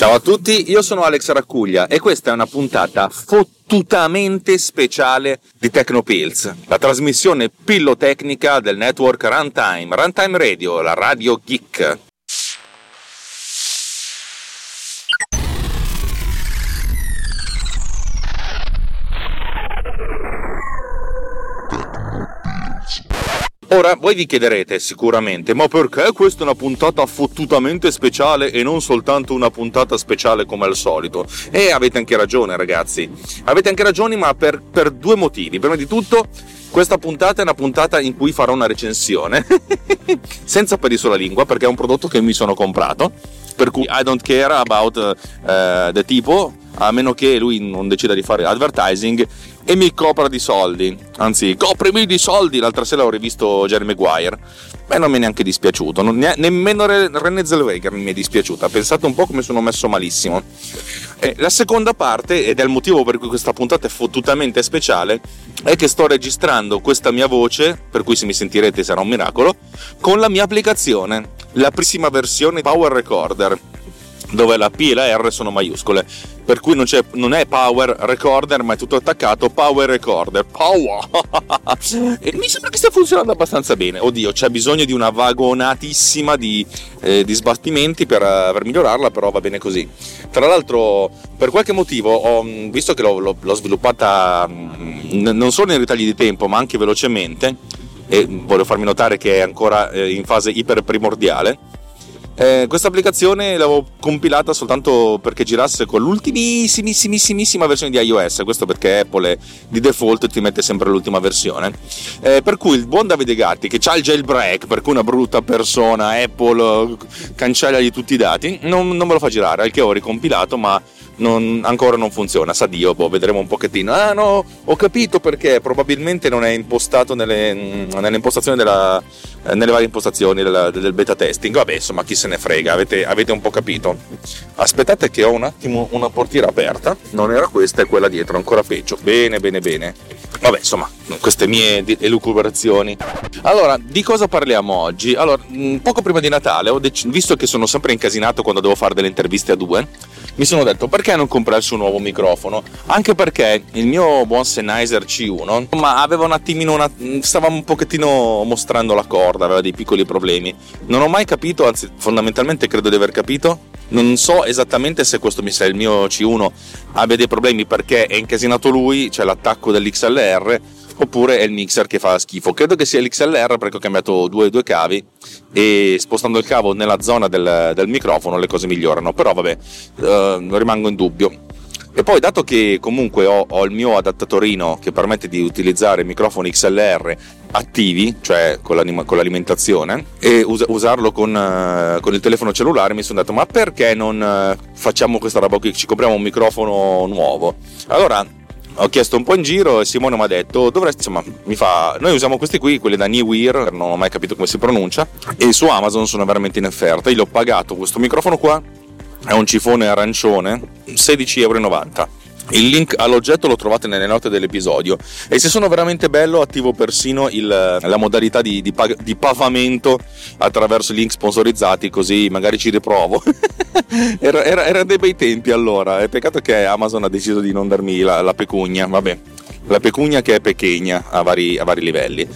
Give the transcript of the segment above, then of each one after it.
Ciao a tutti, io sono Alex Raccuglia e questa è una puntata fottutamente speciale di Tecnopills, la trasmissione pillotecnica del network Runtime, Runtime Radio, la radio geek. Ora voi vi chiederete sicuramente, ma perché questa è una puntata fottutamente speciale e non soltanto una puntata speciale come al solito? E avete anche ragione ragazzi, avete anche ragione ma per, per due motivi. Prima di tutto questa puntata è una puntata in cui farò una recensione, senza peli sulla lingua perché è un prodotto che mi sono comprato, per cui I don't care about uh, the tipo, a meno che lui non decida di fare advertising e mi copra di soldi. Anzi, coprimi di soldi. L'altra sera ho rivisto Jerry Maguire. Beh, non mi è neanche dispiaciuto. Ne, nemmeno René Zellweger mi è dispiaciuta. Pensate un po' come sono messo malissimo. E la seconda parte, ed è il motivo per cui questa puntata è fottutamente speciale, è che sto registrando questa mia voce, per cui se mi sentirete sarà un miracolo, con la mia applicazione, la prima versione Power Recorder dove la P e la R sono maiuscole, per cui non, non, è Power Recorder, ma è tutto attaccato Power Recorder. Power! e mi sembra che stia funzionando abbastanza bene. Oddio, c'è bisogno di una vagonatissima di, eh, di sbattimenti per, per, migliorarla, però va bene così. Tra l'altro, per qualche motivo, ho, visto che l'ho, l'ho, l'ho sviluppata mm, non solo in ritagli di tempo, ma anche velocemente, e voglio farmi notare che è ancora eh, in fase iper primordiale eh, questa applicazione l'avevo compilata soltanto perché girasse con l'ultimissimissima versione di iOS, questo perché Apple di default ti mette sempre l'ultima versione. Eh, per cui il buon Davide Gatti, che ha il jailbreak, per cui una brutta persona, Apple cancella gli tutti i dati, non, non me lo fa girare, al che ho ricompilato, ma non, ancora non funziona. Sa Dio, boh, vedremo un pochettino. Ah no, ho capito perché probabilmente non è impostato nelle, nelle impostazioni della, eh, nelle varie impostazioni del, del, beta testing. Vabbè, insomma, chi se ne frega, avete, avete, un po' capito. Aspettate che ho un attimo una portiera aperta. Non era questa, è quella dietro, ancora peggio. Bene, bene, bene. Vabbè, insomma, queste mie elucubrazioni. Allora, di cosa parliamo oggi? Allora, poco prima di Natale, dec- visto che sono sempre incasinato quando devo fare delle interviste a due, mi sono detto perché non comprarsi un nuovo microfono? Anche perché il mio buon Sennheiser C1 ma aveva un attimino una, stava un pochettino mostrando la corda, aveva dei piccoli problemi. Non ho mai capito, anzi fondamentalmente credo di aver capito. Non so esattamente se questo mi sa il mio C1 abbia dei problemi perché è incasinato lui, c'è l'attacco dell'XLR oppure è il mixer che fa schifo. Credo che sia l'XLR perché ho cambiato due, due cavi e spostando il cavo nella zona del, del microfono le cose migliorano, però vabbè, eh, rimango in dubbio. E poi, dato che comunque ho, ho, il mio adattatorino che permette di utilizzare microfoni XLR attivi, cioè con, con l'alimentazione, e us- usarlo con, uh, con, il telefono cellulare, mi sono detto: ma perché non uh, facciamo questa roba qui? Ci compriamo un microfono nuovo. Allora ho chiesto un po' in giro e Simone mi ha detto dovresti insomma mi fa noi usiamo questi qui quelli da Newear non ho mai capito come si pronuncia e su Amazon sono veramente in offerta. Io l'ho pagato questo microfono qua è un cifone arancione 16,90 euro il link all'oggetto lo trovate nelle note dell'episodio e se sono veramente bello attivo persino il, la modalità di, di, di, pavamento attraverso link sponsorizzati così magari ci riprovo. era, era, era, dei bei tempi allora, è peccato che Amazon ha deciso di non darmi la, la pecugna, vabbè. La pecugna che è pechegna a vari, a vari livelli.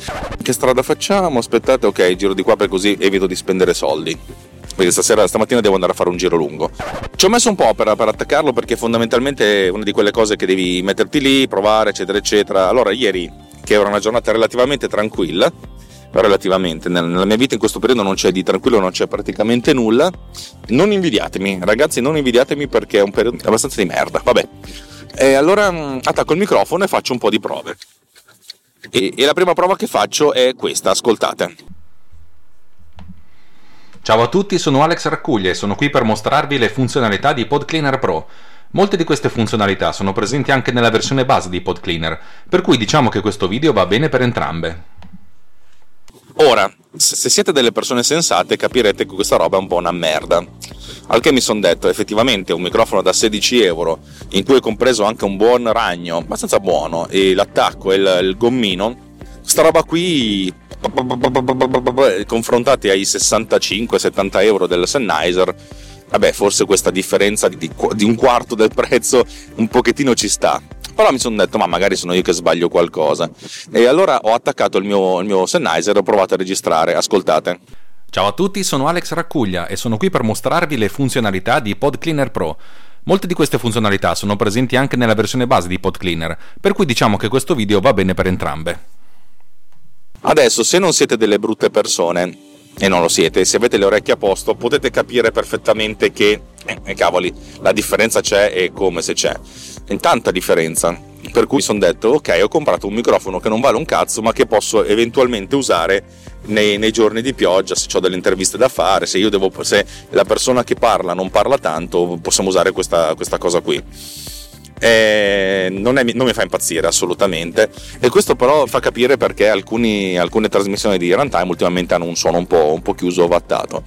Che strada facciamo? Aspettate, ok, giro di qua per così evito di spendere soldi perché stasera, stamattina devo andare a fare un giro lungo. Ci ho messo un po' per, per, attaccarlo perché fondamentalmente è una di quelle cose che devi metterti lì, provare, eccetera, eccetera. Allora, ieri, che era una giornata relativamente tranquilla, relativamente, nella mia vita in questo periodo non c'è di tranquillo, non c'è praticamente nulla, non invidiatemi, ragazzi, non invidiatemi perché è un periodo abbastanza di merda. Vabbè. E allora mm, attacco il microfono e faccio un po' di prove. E, e la prima prova che faccio è questa, ascoltate. Ciao a tutti, sono Alex Raccuglia e sono qui per mostrarvi le funzionalità di PodCleaner Pro. Molte di queste funzionalità sono presenti anche nella versione base di PodCleaner, per cui diciamo che questo video va bene per entrambe. Ora, se siete delle persone sensate capirete che questa roba è un po' una merda. Al che mi sono detto, effettivamente un microfono da 16 euro, in cui è compreso anche un buon ragno, abbastanza buono, e l'attacco e il, il gommino, sta roba qui confrontati ai 65-70 euro del Sennheiser vabbè, forse questa differenza di, di un quarto del prezzo un pochettino ci sta. Però mi sono detto, ma magari sono io che sbaglio qualcosa. E allora ho attaccato il mio, il mio Sennheiser e ho provato a registrare. Ascoltate. Ciao a tutti, sono Alex Raccuglia e sono qui per mostrarvi le funzionalità di PodCleaner Pro. Molte di queste funzionalità sono presenti anche nella versione base di PodCleaner, per cui diciamo che questo video va bene per entrambe. Adesso, se non siete delle brutte persone, e non lo siete, se avete le orecchie a posto, potete capire perfettamente che, eh, cavoli, la differenza c'è e come se c'è. In tanta differenza. Per cui sono detto, ok, ho comprato un microfono che non vale un cazzo, ma che posso eventualmente usare nei, nei giorni di pioggia, se ho delle interviste da fare, se, devo, se la persona che parla non parla tanto, possiamo usare questa, questa cosa qui eh, non, è, non, mi fa impazzire assolutamente. E questo però fa capire perché alcuni, alcune trasmissioni di runtime ultimamente hanno un suono un po', un po chiuso vattato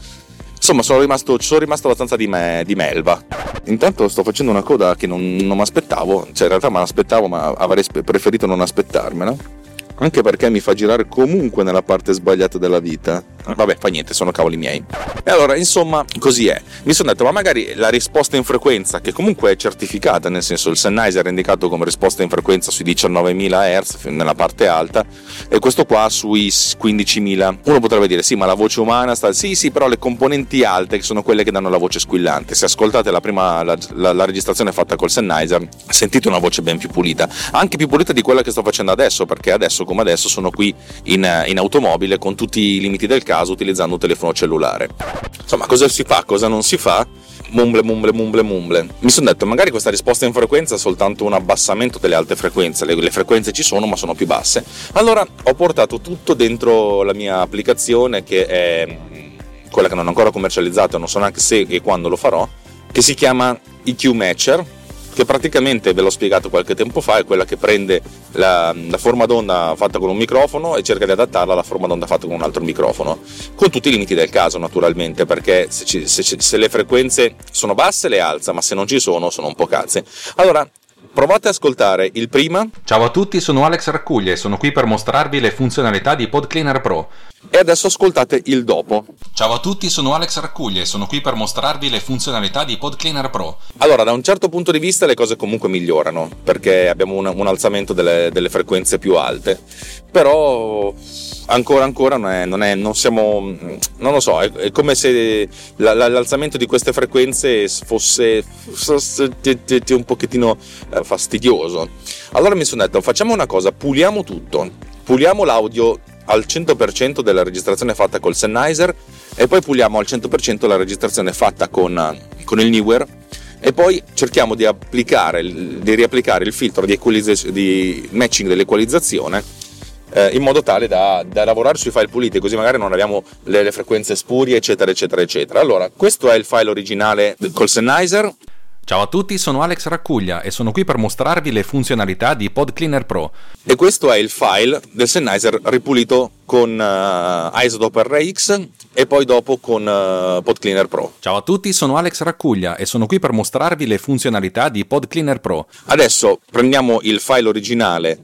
insomma sono rimasto, sono rimasto abbastanza di, me, di, melva intanto sto facendo una coda che non, non mi aspettavo. Cioè in realtà me l'aspettavo ma avrei preferito non aspettarmela anche perché mi fa girare comunque nella parte sbagliata della vita. Vabbè, fa niente, sono cavoli miei. E allora, insomma, così è. Mi sono detto, ma magari la risposta in frequenza, che comunque è certificata, nel senso il Sennheiser è indicato come risposta in frequenza sui 19.000 Hz nella parte alta, e questo qua sui 15.000. Uno potrebbe dire, sì, ma la voce umana sta... Sì, sì, però le componenti alte, che sono quelle che danno la voce squillante. Se ascoltate la prima, la, la, la registrazione fatta col Sennheiser, sentite una voce ben più pulita. Anche più pulita di quella che sto facendo adesso, perché adesso come adesso sono qui in, in automobile con tutti i limiti del caso utilizzando un telefono cellulare. Insomma, cosa si fa, cosa non si fa? mumble mumble mumble mumble mi sono detto magari questa risposta in frequenza è soltanto un abbassamento delle alte frequenze le, le, frequenze ci sono ma sono più basse allora ho portato tutto dentro la mia applicazione che è quella che non ho ancora commercializzato non so neanche se e quando lo farò che si chiama EQ Matcher che praticamente ve l'ho spiegato qualche tempo fa, è quella che prende la, la, forma d'onda fatta con un microfono e cerca di adattarla alla forma d'onda fatta con un altro microfono, con tutti i limiti del caso naturalmente, perché se, ci, se, se le frequenze sono basse le alza, ma se non ci sono sono un po' cazze. Allora, Provate ad ascoltare il prima. Ciao a tutti, sono Alex Raccuglia e sono qui per mostrarvi le funzionalità di PodCleaner Pro. E adesso ascoltate il dopo. Ciao a tutti, sono Alex Raccuglia e sono qui per mostrarvi le funzionalità di PodCleaner Pro. Allora, da un certo punto di vista le cose comunque migliorano, perché abbiamo un, un alzamento delle, delle frequenze più alte. Però ancora ancora non, è, non, è, non siamo non lo so è, è come se la, la, l'alzamento di queste frequenze fosse, fosse un pochettino eh, fastidioso. Allora mi sono detto facciamo una cosa puliamo tutto. Puliamo l'audio al 100% della registrazione fatta col Sennheiser e poi puliamo al 100% la registrazione fatta con, con il Newer. E poi cerchiamo di applicare di riapplicare il filtro di, di matching dell'equalizzazione eh, in modo tale da, da, lavorare sui file puliti, così magari non abbiamo le, le, frequenze spurie, eccetera, eccetera, eccetera. Allora, questo è il file originale col Sennheiser. Ciao a tutti, sono Alex Raccuglia e sono qui per mostrarvi le funzionalità di PodCleaner Pro. E questo è il file del Sennheiser ripulito con uh, Isotope RX e poi dopo con uh, PodCleaner Pro. Ciao a tutti, sono Alex Raccuglia e sono qui per mostrarvi le funzionalità di PodCleaner Pro. Adesso prendiamo il file originale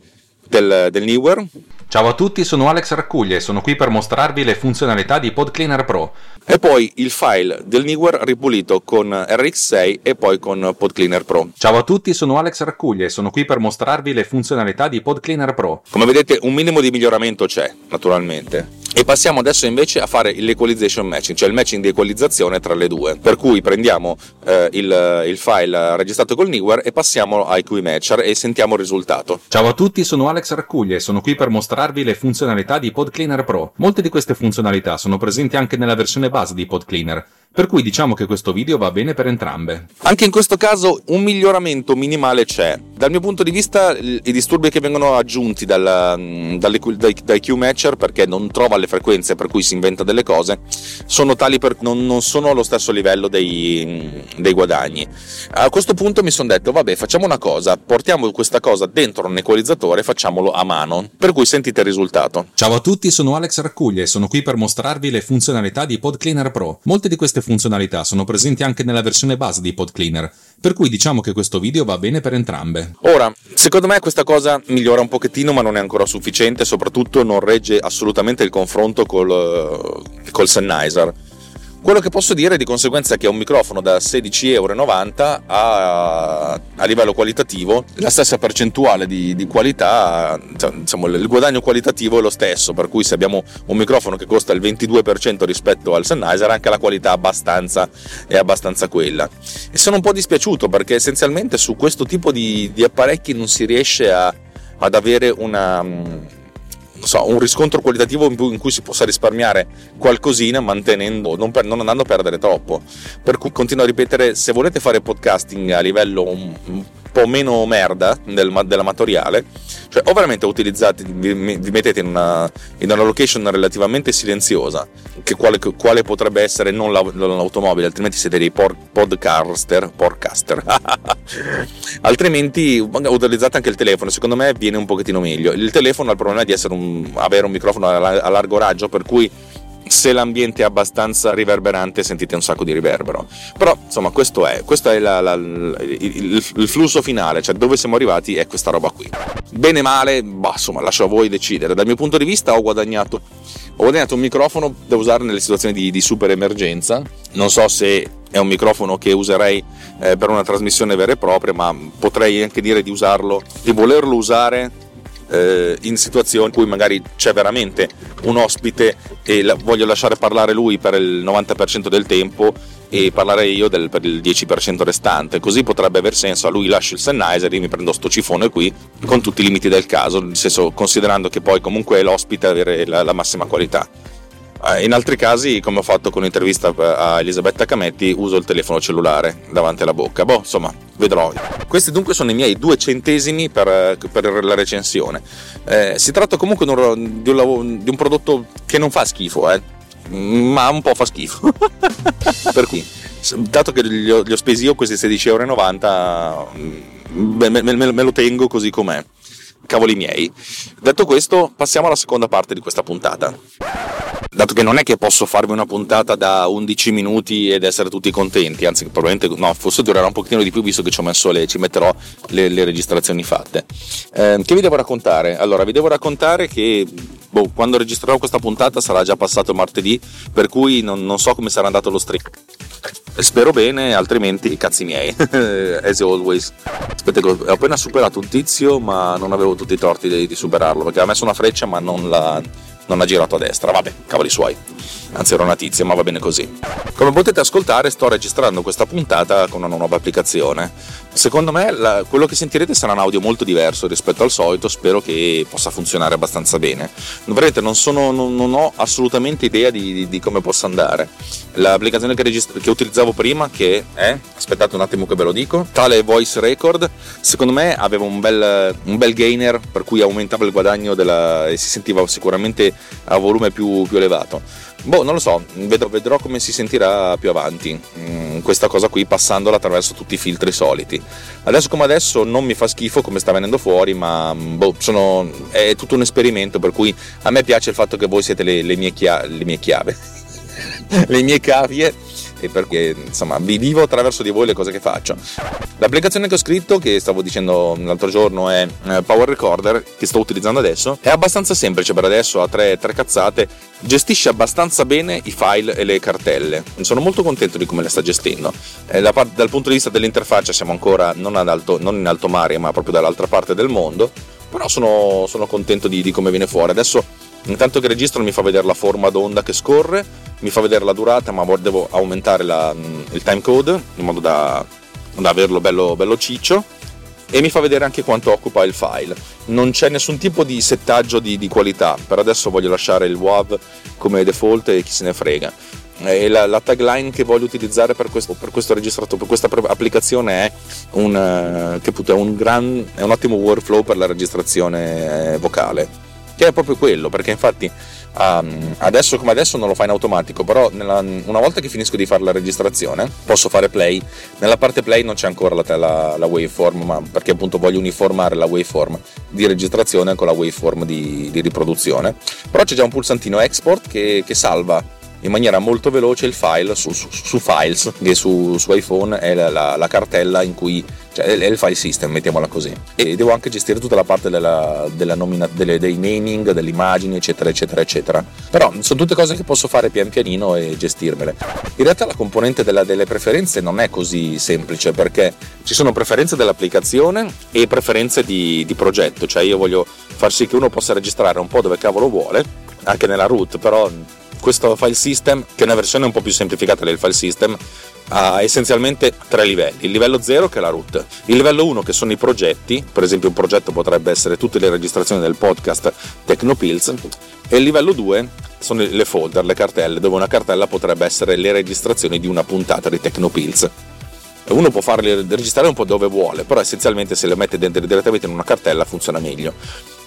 del, del Newer Ciao a tutti, sono Alex Raccuglia e sono qui per mostrarvi le funzionalità di PodCleaner Pro. E poi il file del Newer ripulito con RX6 e poi con PodCleaner Pro. Ciao a tutti, sono Alex Raccuglia e sono qui per mostrarvi le funzionalità di PodCleaner Pro. Come vedete un minimo di miglioramento c'è, naturalmente. E passiamo adesso invece a fare l'equalization matching, cioè il matching di equalizzazione tra le due. Per cui prendiamo eh, il, il, file registrato col Newer e passiamo a IQ Matcher e sentiamo il risultato. Ciao a tutti, sono Alex Raccuglia e sono qui per mostrarvi le funzionalità di PodCleaner Pro. Molte di queste funzionalità sono presenti anche nella versione base di PodCleaner per cui diciamo che questo video va bene per entrambe. Anche in questo caso un miglioramento minimale c'è. Dal mio punto di vista i disturbi che vengono aggiunti dal, mm, dai, dai Q-Matcher perché non trova le frequenze per cui si inventa delle cose sono tali per non, non sono allo stesso livello dei, dei guadagni. A questo punto mi sono detto vabbè facciamo una cosa, portiamo questa cosa dentro un equalizzatore e facciamolo a mano. Per cui sentite il risultato. Ciao a tutti, sono Alex Raccuglia e sono qui per mostrarvi le funzionalità di PodCleaner Pro. Molte di queste funzionalità sono presenti anche nella versione base di PodCleaner, per cui diciamo che questo video va bene per entrambe. Ora, secondo me questa cosa migliora un pochettino ma non è ancora sufficiente, soprattutto non regge assolutamente il confronto col, col Sennheiser Quello che posso dire di conseguenza è che è un microfono da 16,90 euro a, a livello qualitativo la stessa percentuale di, di qualità, diciamo, il guadagno qualitativo è lo stesso, per cui se abbiamo un microfono che costa il 22% rispetto al Sennheiser, anche la qualità abbastanza, è abbastanza quella. E sono un po' dispiaciuto perché essenzialmente su questo tipo di, di apparecchi non si riesce a, ad avere una so, un riscontro qualitativo in cui si possa risparmiare qualcosina mantenendo, non, per, non, andando a perdere troppo. Per cui continuo a ripetere, se volete fare podcasting a livello un, un po' meno merda del, dell'amatoriale, cioè o veramente utilizzate, vi, vi mettete in una, in una, location relativamente silenziosa, che quale, quale potrebbe essere non l'automobile, altrimenti siete dei por, podcaster, podcaster. altrimenti utilizzate anche il telefono, secondo me viene un pochettino meglio. Il telefono ha il problema di un, avere un microfono a, largo raggio, per cui se l'ambiente è abbastanza riverberante sentite un sacco di riverbero. Però insomma questo è, questo è la, la, il, il, flusso finale, cioè dove siamo arrivati è questa roba qui. Bene o male, bah, insomma lascio a voi decidere. Dal mio punto di vista ho guadagnato, ho guadagnato un microfono da usare nelle situazioni di, di super emergenza. Non so se è un microfono che userei eh, per una trasmissione vera e propria, ma potrei anche dire di usarlo, di volerlo usare eh, in situazioni in cui magari c'è veramente un ospite e la, voglio lasciare parlare lui per il 90% del tempo e parlare io del, per il 10% restante, così potrebbe aver senso, a lui lascio il Sennheiser, io mi prendo sto cifone qui con tutti i limiti del caso, nel senso considerando che poi comunque è l'ospite avere la, la massima qualità. Eh, in altri casi, come ho fatto con l'intervista a Elisabetta Cametti, uso il telefono cellulare davanti alla bocca. Boh, insomma, vedrò. Questi dunque sono i miei due centesimi per, per la recensione. Eh, si tratta comunque di un, di, un, di un, prodotto che non fa schifo, eh, ma un po' fa schifo. per cui, dato che li ho, li ho spesi io questi 16,90 euro, mm, me, me, me, me lo tengo così com'è. Cavoli miei. Detto questo, passiamo alla seconda parte di questa puntata dato che non è che posso farvi una puntata da 11 minuti ed essere tutti contenti, anzi probabilmente no, forse durerà un pochettino di più visto che ci le, ci metterò le, le registrazioni fatte. Eh, che vi devo raccontare? Allora, vi devo raccontare che boh, quando registrerò questa puntata sarà già passato martedì, per cui non, non so come sarà andato lo stream. Spero bene, altrimenti cazzi miei, as always. Aspetta, ho appena superato un tizio, ma non avevo tutti i torti di, di superarlo, perché ha messo una freccia, ma non la non ha girato a destra, vabbè, cavoli suoi. Anzi, era una tizia, ma va bene così. Come potete ascoltare, sto registrando questa puntata con una nuova applicazione. Secondo me, la, quello che sentirete sarà un audio molto diverso rispetto al solito. Spero che possa funzionare abbastanza bene. Vedete, non, sono, non, non ho assolutamente idea di, di, di, come possa andare. L'applicazione che, registra, che utilizzavo prima, che è, aspettate un attimo che ve lo dico, tale Voice Record, secondo me aveva un bel, un bel gainer per cui aumentava il guadagno della, e si sentiva sicuramente a volume più, più elevato. Boh, non lo so, vedrò, vedrò, come si sentirà più avanti mm, questa cosa qui passandola attraverso tutti i filtri soliti. Adesso come adesso non mi fa schifo come sta venendo fuori, ma mm, boh, sono, è tutto un esperimento per cui a me piace il fatto che voi siete le, le, mie, chia, le mie chiave, le mie cavie e perché insomma vi vivo attraverso di voi le cose che faccio. L'applicazione che ho scritto, che stavo dicendo l'altro giorno, è eh, Power Recorder, che sto utilizzando adesso, è abbastanza semplice per adesso, ha tre, tre cazzate, gestisce abbastanza bene i file e le cartelle. Sono molto contento di come le sta gestendo. Eh, parte, dal punto di vista dell'interfaccia siamo ancora non, alto, non, in alto mare, ma proprio dall'altra parte del mondo, però sono, sono contento di, di come viene fuori. Adesso Intanto che registro mi fa vedere la forma d'onda che scorre, mi fa vedere la durata, ma devo aumentare la, il timecode in modo da, da averlo bello, bello ciccio e mi fa vedere anche quanto occupa il file. Non c'è nessun tipo di settaggio di, di qualità, per adesso voglio lasciare il WAV come default e chi se ne frega. E la, la tagline che voglio utilizzare per questo, per questo registrato, per questa applicazione è un, uh, è un, gran, è un ottimo workflow per la registrazione vocale che è proprio quello, perché infatti um, adesso come adesso non lo fa in automatico, però nella, una volta che finisco di fare la registrazione posso fare play, nella parte play non c'è ancora la, la, la waveform, ma perché appunto voglio uniformare la waveform di registrazione con la waveform di, di riproduzione, però c'è già un pulsantino export che, che salva in maniera molto veloce il file su, su, su Files, che su, su, iPhone è la, la, la, cartella in cui cioè è il file system, mettiamola così. E devo anche gestire tutta la parte della, della nomina, delle, dei naming, delle immagini, eccetera, eccetera, eccetera. Però sono tutte cose che posso fare pian pianino e gestirmele. In realtà la componente della, delle preferenze non è così semplice perché ci sono preferenze dell'applicazione e preferenze di, di progetto, cioè io voglio far sì che uno possa registrare un po' dove cavolo vuole, anche nella root, però questo file system, che è una versione un po' più semplificata del file system, ha essenzialmente tre livelli. Il livello 0 che è la root, il livello 1 che sono i progetti, per esempio un progetto potrebbe essere tutte le registrazioni del podcast Tecnopills, e il livello 2 sono le folder, le cartelle, dove una cartella potrebbe essere le registrazioni di una puntata di Tecnopills. Uno può farle registrare un po' dove vuole, però essenzialmente se le mette direttamente in una cartella funziona meglio.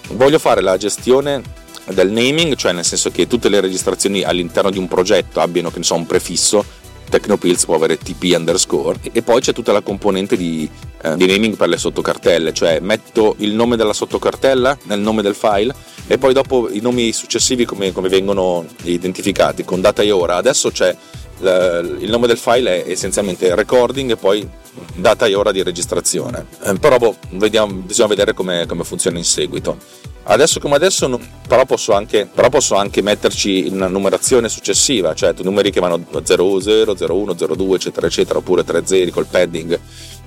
Voglio fare la gestione del naming, cioè nel senso che tutte le registrazioni all'interno di un progetto abbiano che ne so, un prefisso, Technopills può avere TP underscore e poi c'è tutta la componente di, eh, di, naming per le sottocartelle, cioè metto il nome della sottocartella nel nome del file e poi dopo i nomi successivi come, come vengono identificati con data e ora. Adesso c'è il nome del file è essenzialmente recording e poi data e ora di registrazione. Eh, però boh, vediamo, bisogna vedere come, come funziona in seguito. Adesso come adesso, però posso, anche, però posso anche metterci una numerazione successiva, cioè numeri che vanno 00, 01, 02, eccetera, eccetera, oppure 3 zeri col padding.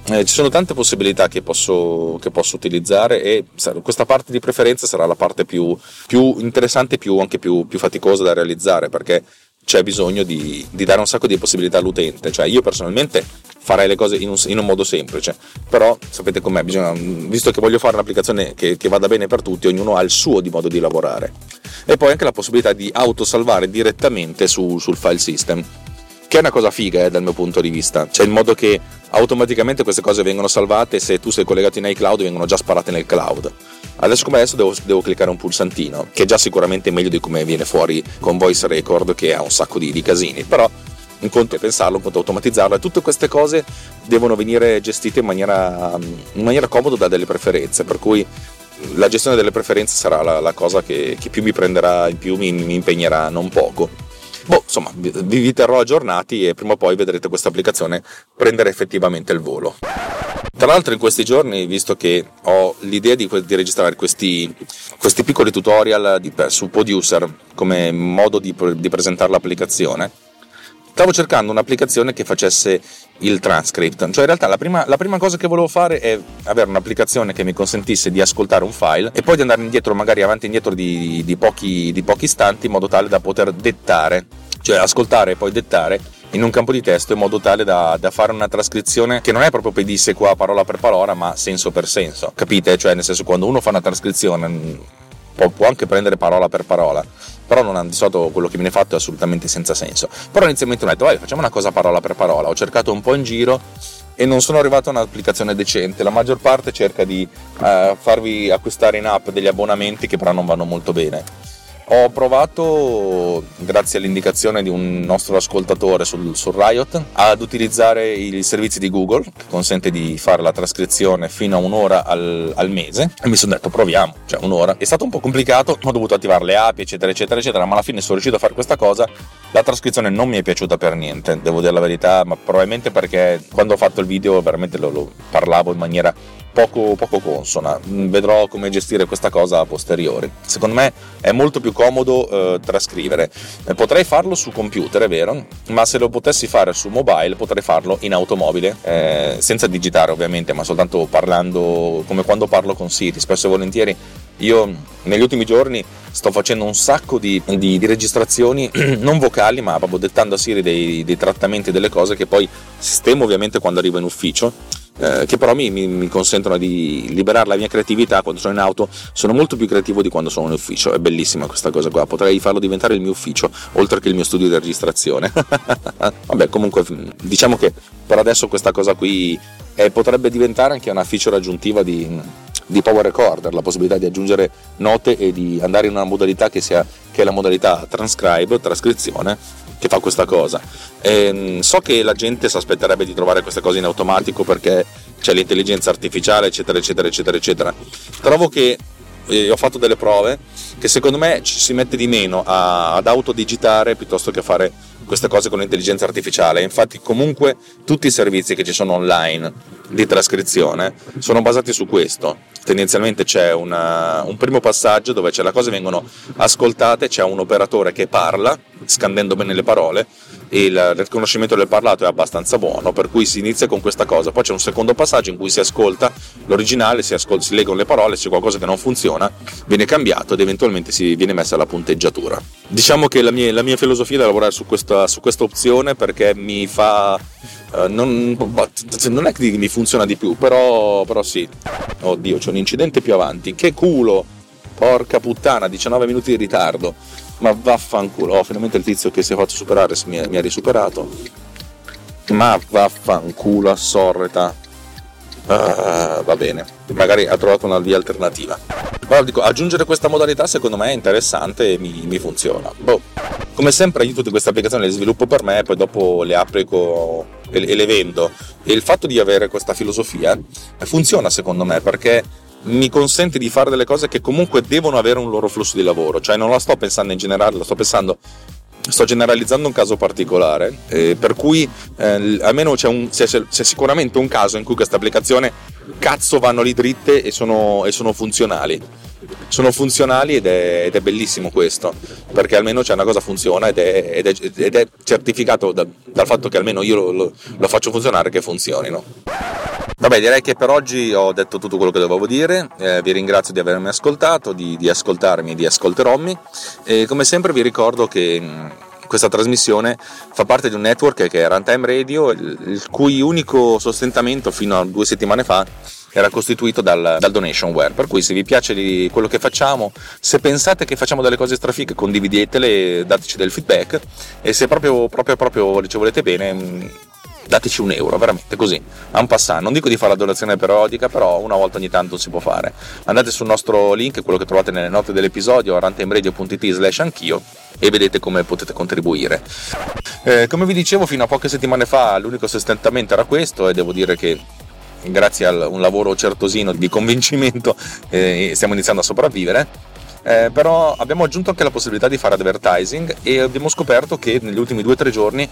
Eh, ci sono tante possibilità che posso, che posso, utilizzare e questa parte di preferenza sarà la parte più, più interessante e anche più, più faticosa da realizzare perché c'è bisogno di, di, dare un sacco di possibilità all'utente. Cioè, io personalmente farei le cose in un, in un modo semplice, però sapete com'è, bisogna, visto che voglio fare un'applicazione che, che, vada bene per tutti, ognuno ha il suo di modo di lavorare. E poi anche la possibilità di autosalvare direttamente su, sul file system, che è una cosa figa eh, dal mio punto di vista, cioè in modo che automaticamente queste cose vengono salvate se tu sei collegato in iCloud vengono già sparate nel cloud. Adesso come adesso devo, devo, cliccare un pulsantino, che è già sicuramente meglio di come viene fuori con Voice Record, che ha un sacco di, di casini, però un conto è pensarlo, un conto è automatizzarlo e tutte queste cose devono venire gestite in maniera, in maniera comoda da delle preferenze, per cui la gestione delle preferenze sarà la, la cosa che, che, più mi prenderà, in più mi, mi impegnerà non poco. Boh, insomma, vi, vi terrò aggiornati e prima o poi vedrete questa applicazione prendere effettivamente il volo. Tra l'altro in questi giorni, visto che ho l'idea di, di registrare questi, questi, piccoli tutorial di, su Poduser come modo di, di presentare l'applicazione, stavo cercando un'applicazione che facesse il transcript. Cioè, in realtà, la prima, la prima, cosa che volevo fare è avere un'applicazione che mi consentisse di ascoltare un file e poi di andare indietro, magari avanti e indietro di, di, pochi, di pochi istanti, in modo tale da poter dettare, cioè ascoltare e poi dettare in un campo di testo in modo tale da, da, fare una trascrizione che non è proprio pedissequa parola per parola ma senso per senso capite? cioè nel senso quando uno fa una trascrizione può, anche prendere parola per parola però non ha di solito quello che viene fatto è assolutamente senza senso però inizialmente ho detto vai facciamo una cosa parola per parola ho cercato un po' in giro e non sono arrivato a un'applicazione decente. La maggior parte cerca di uh, farvi acquistare in app degli abbonamenti che però non vanno molto bene. Ho provato, grazie all'indicazione di un nostro ascoltatore sul, sul, Riot, ad utilizzare i servizi di Google, che consente di fare la trascrizione fino a un'ora al, al mese. E mi sono detto, proviamo, cioè un'ora. È stato un po' complicato, ho dovuto attivare le api, eccetera, eccetera, eccetera, ma alla fine sono riuscito a fare questa cosa. La trascrizione non mi è piaciuta per niente, devo dire la verità, ma probabilmente perché quando ho fatto il video veramente lo, lo parlavo in maniera poco, poco consona. Mm, vedrò come gestire questa cosa a posteriori. Secondo me è molto più comodo eh, trascrivere. Eh, potrei farlo su computer, è vero, ma se lo potessi fare su mobile potrei farlo in automobile, eh, senza digitare ovviamente, ma soltanto parlando come quando parlo con Siri. Spesso e volentieri io negli ultimi giorni sto facendo un sacco di, di, di registrazioni, non vocali, ma proprio dettando a Siri dei, dei trattamenti delle cose che poi sistemo ovviamente quando arrivo in ufficio eh, che però mi, mi, mi, consentono di liberare la mia creatività quando sono in auto, sono molto più creativo di quando sono in ufficio, è bellissima questa cosa qua, potrei farlo diventare il mio ufficio, oltre che il mio studio di registrazione. Vabbè, comunque diciamo che per adesso questa cosa qui eh, potrebbe diventare anche una feature aggiuntiva di, di Power Recorder, la possibilità di aggiungere note e di andare in una modalità che, sia, che è la modalità transcribe, trascrizione, che fa questa cosa. E, ehm, so che la gente si aspetterebbe di trovare queste cose in automatico perché c'è l'intelligenza artificiale, eccetera, eccetera, eccetera, eccetera. Trovo che e ho fatto delle prove che secondo me ci si mette di meno a, ad autodigitare piuttosto che a fare queste cose con l'intelligenza artificiale. Infatti, comunque, tutti i servizi che ci sono online di trascrizione sono basati su questo. Tendenzialmente c'è una, un primo passaggio dove c'è la cosa vengono ascoltate, c'è un operatore che parla, scandendo bene le parole, il riconoscimento del parlato è abbastanza buono, per cui si inizia con questa cosa. Poi c'è un secondo passaggio in cui si ascolta l'originale, si, ascolta, si leggono le parole, se c'è qualcosa che non funziona, viene cambiato ed eventualmente si viene messa la punteggiatura. Diciamo che la mia, la mia filosofia è lavorare su questa, su questa opzione perché mi fa Uh, non, non, è che mi funziona di più, però, però sì. Oddio, c'è un incidente più avanti. Che culo! Porca puttana, 19 minuti di ritardo. Ma vaffanculo. Oh, finalmente il tizio che si è fatto superare mi ha, mi ha risuperato. Ma vaffanculo, assorreta. Uh, va bene, magari ha trovato una via alternativa. Però dico, aggiungere questa modalità secondo me è interessante e mi, mi funziona. Boh. Come sempre io tutte queste applicazioni le sviluppo per me, poi dopo le applico e, e le vendo. E il fatto di avere questa filosofia funziona secondo me perché mi consente di fare delle cose che comunque devono avere un loro flusso di lavoro, cioè non la sto pensando in generale, la sto pensando sto generalizzando un caso particolare, eh, per cui eh, almeno c'è, un, c'è, c'è, sicuramente un caso in cui queste applicazioni cazzo vanno lì dritte e sono, e sono funzionali. Sono funzionali ed è, ed è, bellissimo questo, perché almeno c'è una cosa funziona ed è, ed è, ed è certificato da, dal fatto che almeno io lo, lo, lo faccio funzionare che funzionino. Vabbè, direi che per oggi ho detto tutto quello che dovevo dire. Eh, vi ringrazio di avermi ascoltato, di, di ascoltarmi, di ascolterommi. E come sempre vi ricordo che mm, questa trasmissione fa parte di un network che è Runtime Radio, il cui unico sostentamento fino a due settimane fa era costituito dal, dal donationware. Per cui se vi piace quello che facciamo, se pensate che facciamo delle cose strafiche, condividetele, dateci del feedback e se proprio, proprio, proprio ci volete bene mm, dateci un euro, veramente così, a un passant. Non dico di fare la donazione periodica, però una volta ogni tanto si può fare. Andate sul nostro link, quello che trovate nelle note dell'episodio, rantimeradio.it slash anch'io, e vedete come potete contribuire. Eh, come vi dicevo, fino a poche settimane fa l'unico sostentamento era questo e devo dire che grazie a un lavoro certosino di convincimento eh, stiamo iniziando a sopravvivere eh, però abbiamo aggiunto anche la possibilità di fare advertising e abbiamo scoperto che negli ultimi due o tre giorni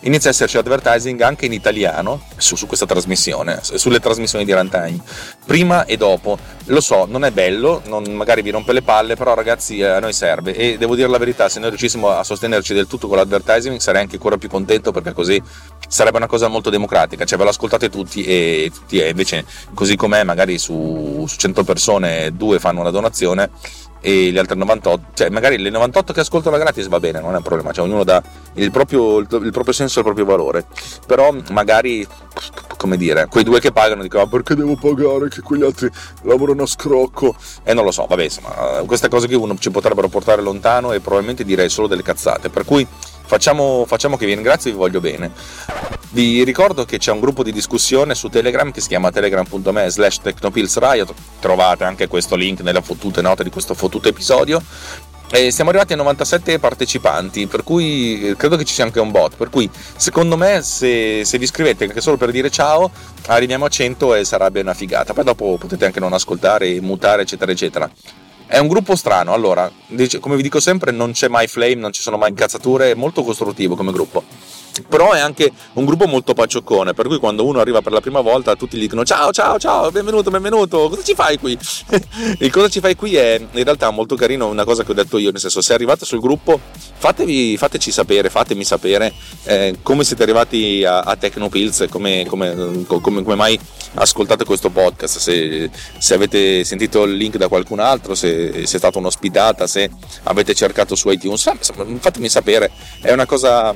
inizia a esserci advertising anche in italiano su, su, questa trasmissione, sulle trasmissioni di runtime, prima e dopo. Lo so, non è bello, non, magari vi rompe le palle, però ragazzi eh, a noi serve e devo dire la verità, se noi riuscissimo a sostenerci del tutto con l'advertising sarei anche ancora più contento perché così sarebbe una cosa molto democratica, cioè ve lo ascoltate tutti e, tutti, e invece così com'è magari su, su 100 persone due fanno una donazione e le altre 98, cioè magari le 98 che ascoltano gratis va bene, non è un problema, cioè ognuno dà il proprio, il proprio senso e il proprio valore, però magari, come dire, quei due che pagano dicono ah, perché devo pagare che quegli altri lavorano a scrocco? E non lo so, vabbè insomma, queste cose che uno ci potrebbero portare lontano e probabilmente direi solo delle cazzate, per cui facciamo, facciamo che vi ringrazio e vi voglio bene. Vi ricordo che c'è un gruppo di discussione su Telegram che si chiama telegram.me slash technopillsriot, trovate anche questo link nelle fottute note di questo fottuto episodio. E siamo arrivati a 97 partecipanti, per cui credo che ci sia anche un bot. Per cui, secondo me, se, se vi iscrivete anche solo per dire ciao, arriviamo a 100 e sarebbe una figata. Poi dopo potete anche non ascoltare, mutare, eccetera, eccetera. È un gruppo strano, allora, come vi dico sempre, non c'è mai flame, non ci sono mai incazzature, è molto costruttivo come gruppo però è anche un gruppo molto paccioccone per cui quando uno arriva per la prima volta tutti gli dicono ciao ciao ciao benvenuto benvenuto cosa ci fai qui? Il cosa ci fai qui è in realtà molto carino una cosa che ho detto io nel senso se arrivate sul gruppo fatevi, fateci sapere fatemi sapere eh, come siete arrivati a, a Tecnopills come, come, come, come, mai ascoltate questo podcast. Se, se, avete sentito il link da qualcun altro se, se è stata un'ospitata se avete cercato su iTunes fatemi sapere. È una cosa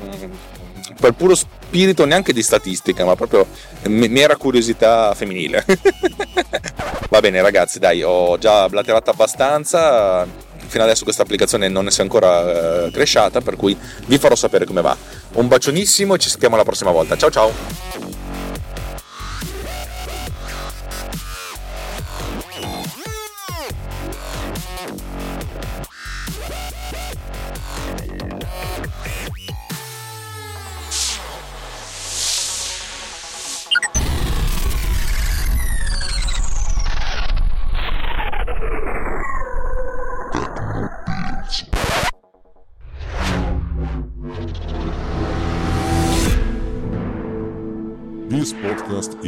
per puro spirito neanche di statistica, ma proprio mera curiosità femminile. Va bene ragazzi, dai, ho già blatterato abbastanza, fino adesso questa applicazione non si è ancora eh, cresciata, per cui vi farò sapere come va. Un bacionissimo e ci sentiamo la prossima volta. Ciao ciao!